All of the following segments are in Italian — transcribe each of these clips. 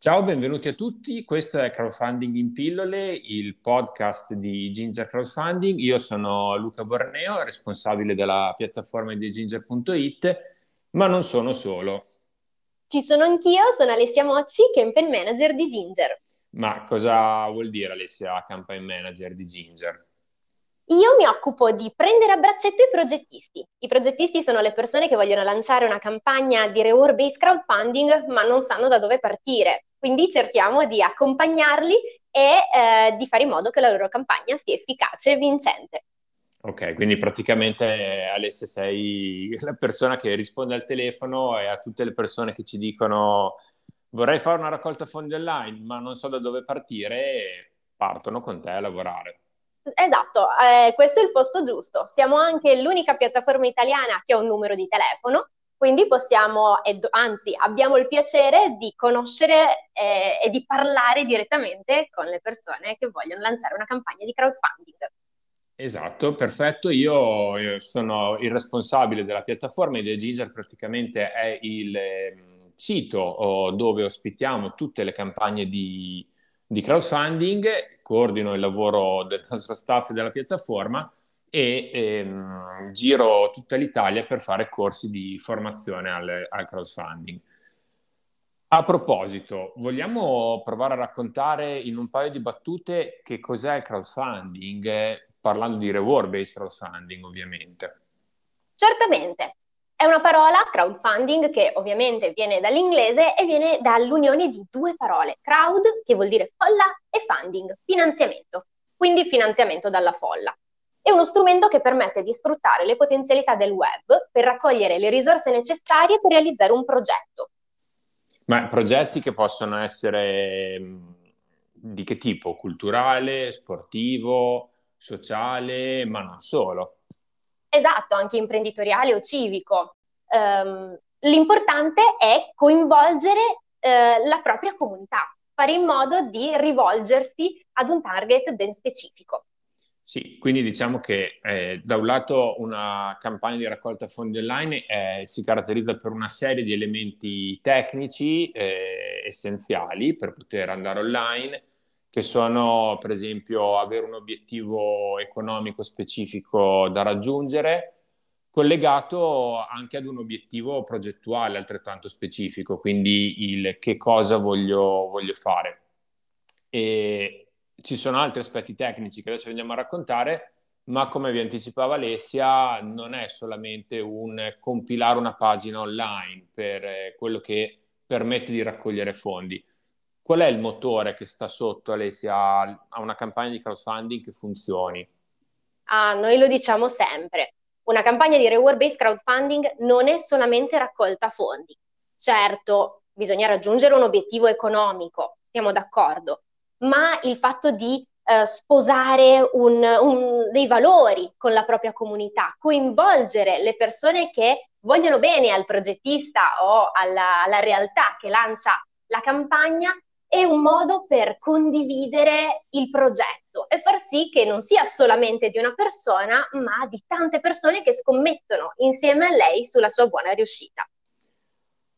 Ciao, benvenuti a tutti. Questo è Crowdfunding in pillole, il podcast di Ginger Crowdfunding. Io sono Luca Borneo, responsabile della piattaforma di ginger.it, ma non sono solo. Ci sono anch'io, sono Alessia Mocci, campaign manager di Ginger. Ma cosa vuol dire Alessia, campaign manager di Ginger? Io mi occupo di prendere a braccetto i progettisti. I progettisti sono le persone che vogliono lanciare una campagna di reward-based crowdfunding ma non sanno da dove partire. Quindi cerchiamo di accompagnarli e eh, di fare in modo che la loro campagna sia efficace e vincente. Ok, quindi praticamente Alessia sei la persona che risponde al telefono e a tutte le persone che ci dicono vorrei fare una raccolta fondi online ma non so da dove partire, partono con te a lavorare. Esatto, eh, questo è il posto giusto. Siamo anche l'unica piattaforma italiana che ha un numero di telefono, quindi possiamo, anzi abbiamo il piacere di conoscere eh, e di parlare direttamente con le persone che vogliono lanciare una campagna di crowdfunding. Esatto, perfetto. Io, io sono il responsabile della piattaforma e Ginger praticamente è il eh, sito dove ospitiamo tutte le campagne di, di crowdfunding, coordino il lavoro del nostro staff e della piattaforma e ehm, giro tutta l'Italia per fare corsi di formazione al, al crowdfunding. A proposito, vogliamo provare a raccontare in un paio di battute che cos'è il crowdfunding, eh, parlando di reward-based crowdfunding ovviamente. Certamente. È una parola, crowdfunding, che ovviamente viene dall'inglese e viene dall'unione di due parole, crowd, che vuol dire folla, e funding, finanziamento, quindi finanziamento dalla folla. È uno strumento che permette di sfruttare le potenzialità del web per raccogliere le risorse necessarie per realizzare un progetto. Ma progetti che possono essere mm, di che tipo? Culturale, sportivo, sociale, ma non solo. Esatto, anche imprenditoriale o civico. Um, l'importante è coinvolgere uh, la propria comunità, fare in modo di rivolgersi ad un target ben specifico. Sì, quindi diciamo che eh, da un lato una campagna di raccolta fondi online eh, si caratterizza per una serie di elementi tecnici eh, essenziali per poter andare online, che sono per esempio avere un obiettivo economico specifico da raggiungere, collegato anche ad un obiettivo progettuale altrettanto specifico, quindi il che cosa voglio, voglio fare. E ci sono altri aspetti tecnici che adesso andiamo a raccontare, ma come vi anticipava Alessia, non è solamente un compilare una pagina online per eh, quello che permette di raccogliere fondi Qual è il motore che sta sotto, Alessia, a una campagna di crowdfunding che funzioni? Ah, noi lo diciamo sempre. Una campagna di reward-based crowdfunding non è solamente raccolta fondi. Certo, bisogna raggiungere un obiettivo economico, siamo d'accordo, ma il fatto di eh, sposare un, un, dei valori con la propria comunità, coinvolgere le persone che vogliono bene al progettista o alla, alla realtà che lancia la campagna è un modo per condividere il progetto e far sì che non sia solamente di una persona, ma di tante persone che scommettono insieme a lei sulla sua buona riuscita.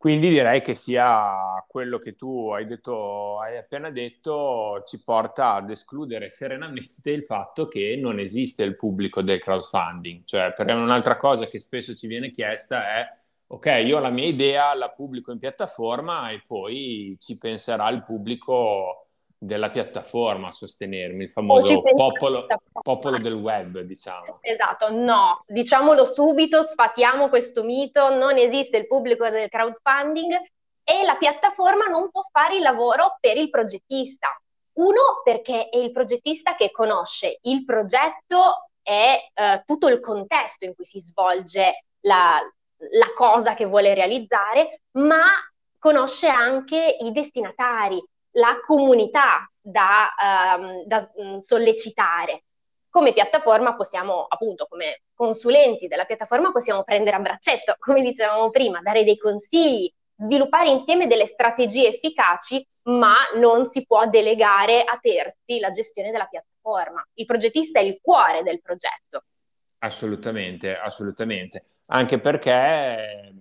Quindi direi che sia quello che tu hai, detto, hai appena detto ci porta ad escludere serenamente il fatto che non esiste il pubblico del crowdfunding. Cioè, perché un'altra cosa che spesso ci viene chiesta è ok, io ho la mia idea, la pubblico in piattaforma e poi ci penserà il pubblico della piattaforma a sostenermi, il famoso popolo, popolo, del web, diciamo. Esatto, no, diciamolo subito, sfatiamo questo mito, non esiste il pubblico del crowdfunding e la piattaforma non può fare il lavoro per il progettista. Uno, perché è il progettista che conosce il progetto e eh, tutto il contesto in cui si svolge la, la cosa che vuole realizzare, ma conosce anche i destinatari, la comunità da, um, da um, sollecitare. Come piattaforma possiamo, appunto, come consulenti della piattaforma, possiamo prendere a braccetto, come dicevamo prima, dare dei consigli, sviluppare insieme delle strategie efficaci, ma non si può delegare a terzi la gestione della piattaforma. Il progettista è il cuore del progetto. Assolutamente, assolutamente anche perché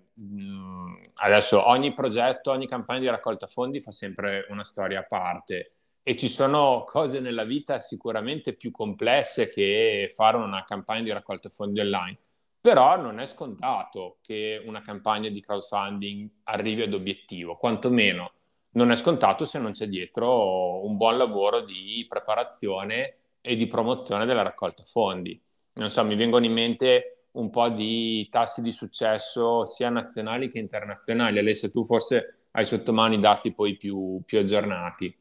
adesso ogni progetto, ogni campagna di raccolta fondi fa sempre una storia a parte e ci sono cose nella vita sicuramente più complesse che fare una campagna di raccolta fondi online. Però non è scontato che una campagna di crowdfunding arrivi ad obiettivo, quantomeno non è scontato se non c'è dietro un buon lavoro di preparazione e di promozione della raccolta fondi. Non so, mi vengono in mente un po' di tassi di successo sia nazionali che internazionali. Alessia, tu forse hai sotto mano i dati poi più, più aggiornati.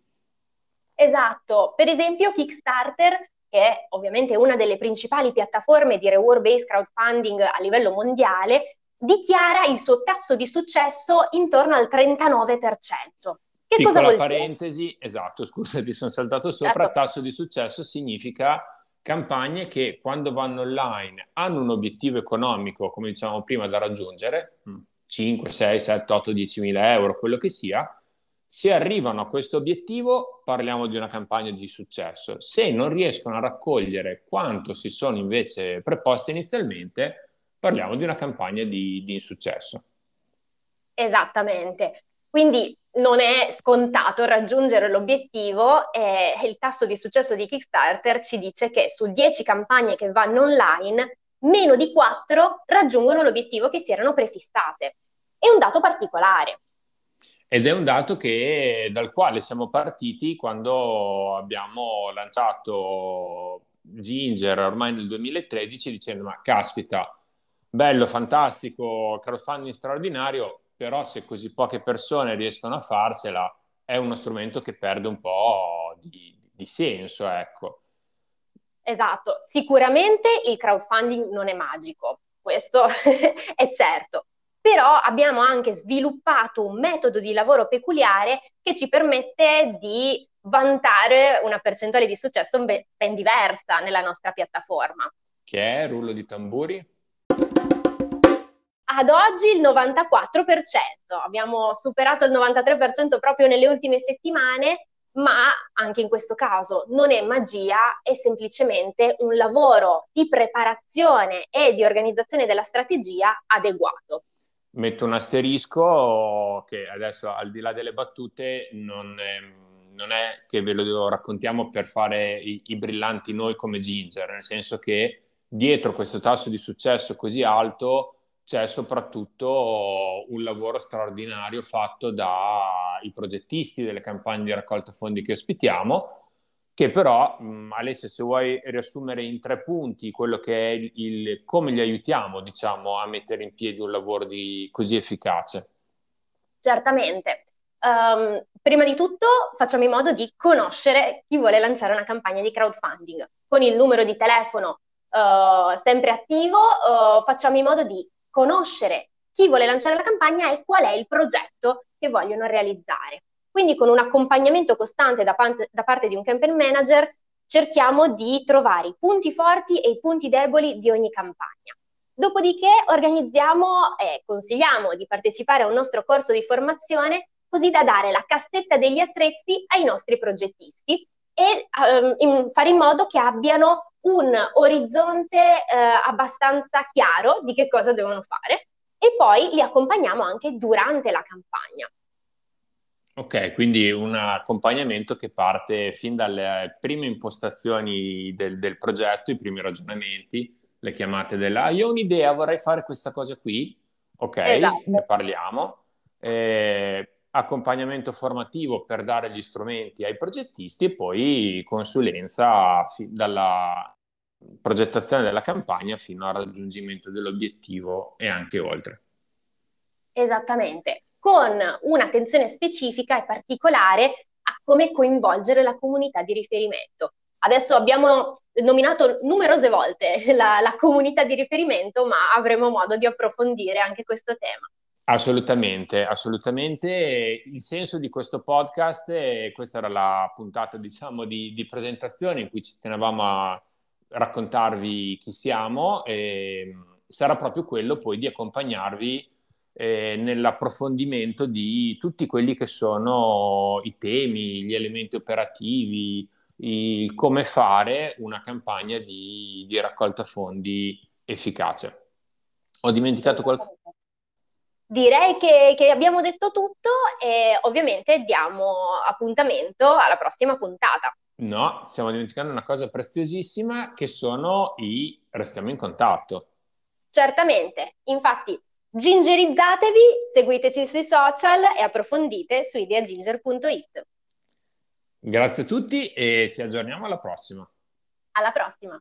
Esatto, per esempio Kickstarter, che è ovviamente una delle principali piattaforme di reward-based crowdfunding a livello mondiale, dichiara il suo tasso di successo intorno al 39%. Che Piccola cosa vuol parentesi, dire? esatto, scusa, ti sono saltato sopra, certo. tasso di successo significa campagne che quando vanno online hanno un obiettivo economico, come dicevamo prima, da raggiungere, 5, 6, 7, 8, 10 mila euro, quello che sia, se arrivano a questo obiettivo parliamo di una campagna di successo. Se non riescono a raccogliere quanto si sono invece preposte inizialmente, parliamo di una campagna di, di insuccesso. Esattamente. Quindi non è scontato raggiungere l'obiettivo e il tasso di successo di Kickstarter ci dice che su 10 campagne che vanno online, meno di 4 raggiungono l'obiettivo che si erano prefissate. È un dato particolare. Ed è un dato che, dal quale siamo partiti quando abbiamo lanciato Ginger ormai nel 2013 dicendo ma caspita, bello, fantastico, crowdfunding straordinario, però se così poche persone riescono a farsela è uno strumento che perde un po' di, di senso, ecco. Esatto, sicuramente il crowdfunding non è magico, questo è certo, però abbiamo anche sviluppato un metodo di lavoro peculiare che ci permette di vantare una percentuale di successo ben diversa nella nostra piattaforma. Che è rullo di tamburi? Ad oggi il 94%, abbiamo superato il 93% proprio nelle ultime settimane, ma anche in questo caso non è magia, è semplicemente un lavoro di preparazione e di organizzazione della strategia adeguato. Metto un asterisco che adesso al di là delle battute non è, non è che ve lo raccontiamo per fare i, i brillanti noi come Ginger, nel senso che dietro questo tasso di successo così alto c'è soprattutto un lavoro straordinario fatto dai progettisti delle campagne di raccolta fondi che ospitiamo, che però, mh, Alessio, se vuoi riassumere in tre punti quello che è il, il, come li aiutiamo, diciamo, a mettere in piedi un lavoro di, così efficace. Certamente. Um, prima di tutto facciamo in modo di conoscere chi vuole lanciare una campagna di crowdfunding. Con il numero di telefono uh, sempre attivo uh, facciamo in modo di conoscere chi vuole lanciare la campagna e qual è il progetto che vogliono realizzare. Quindi con un accompagnamento costante da, parte, da parte di un campaign manager cerchiamo di trovare i punti forti e i punti deboli di ogni campagna. Dopodiché organizziamo e consigliamo di partecipare a un nostro corso di formazione così da dare la cassetta degli attrezzi ai nostri progettisti e um, in, fare in modo che abbiano un orizzonte eh, abbastanza chiaro di che cosa devono fare e poi li accompagniamo anche durante la campagna. Ok, quindi un accompagnamento che parte fin dalle prime impostazioni del, del progetto, i primi ragionamenti, le chiamate della ah, io ho un'idea, vorrei fare questa cosa qui, ok, esatto. ne parliamo. Eh, accompagnamento formativo per dare gli strumenti ai progettisti e poi consulenza fi- dalla progettazione della campagna fino al raggiungimento dell'obiettivo e anche oltre. Esattamente, con un'attenzione specifica e particolare a come coinvolgere la comunità di riferimento. Adesso abbiamo nominato numerose volte la, la comunità di riferimento, ma avremo modo di approfondire anche questo tema. Assolutamente, assolutamente. Il senso di questo podcast, e questa era la puntata, diciamo, di, di, presentazione in cui ci tenevamo a raccontarvi chi siamo, e sarà proprio quello poi di accompagnarvi eh, nell'approfondimento di tutti quelli che sono i temi, gli elementi operativi, il come fare una campagna di, di raccolta fondi efficace. Ho dimenticato qualcosa? Direi che, che, abbiamo detto tutto e ovviamente diamo appuntamento alla prossima puntata. No, stiamo dimenticando una cosa preziosissima che sono i restiamo in contatto. Certamente, infatti gingerizzatevi, seguiteci sui social e approfondite su ideaginger.it. Grazie a tutti e ci aggiorniamo alla prossima. Alla prossima.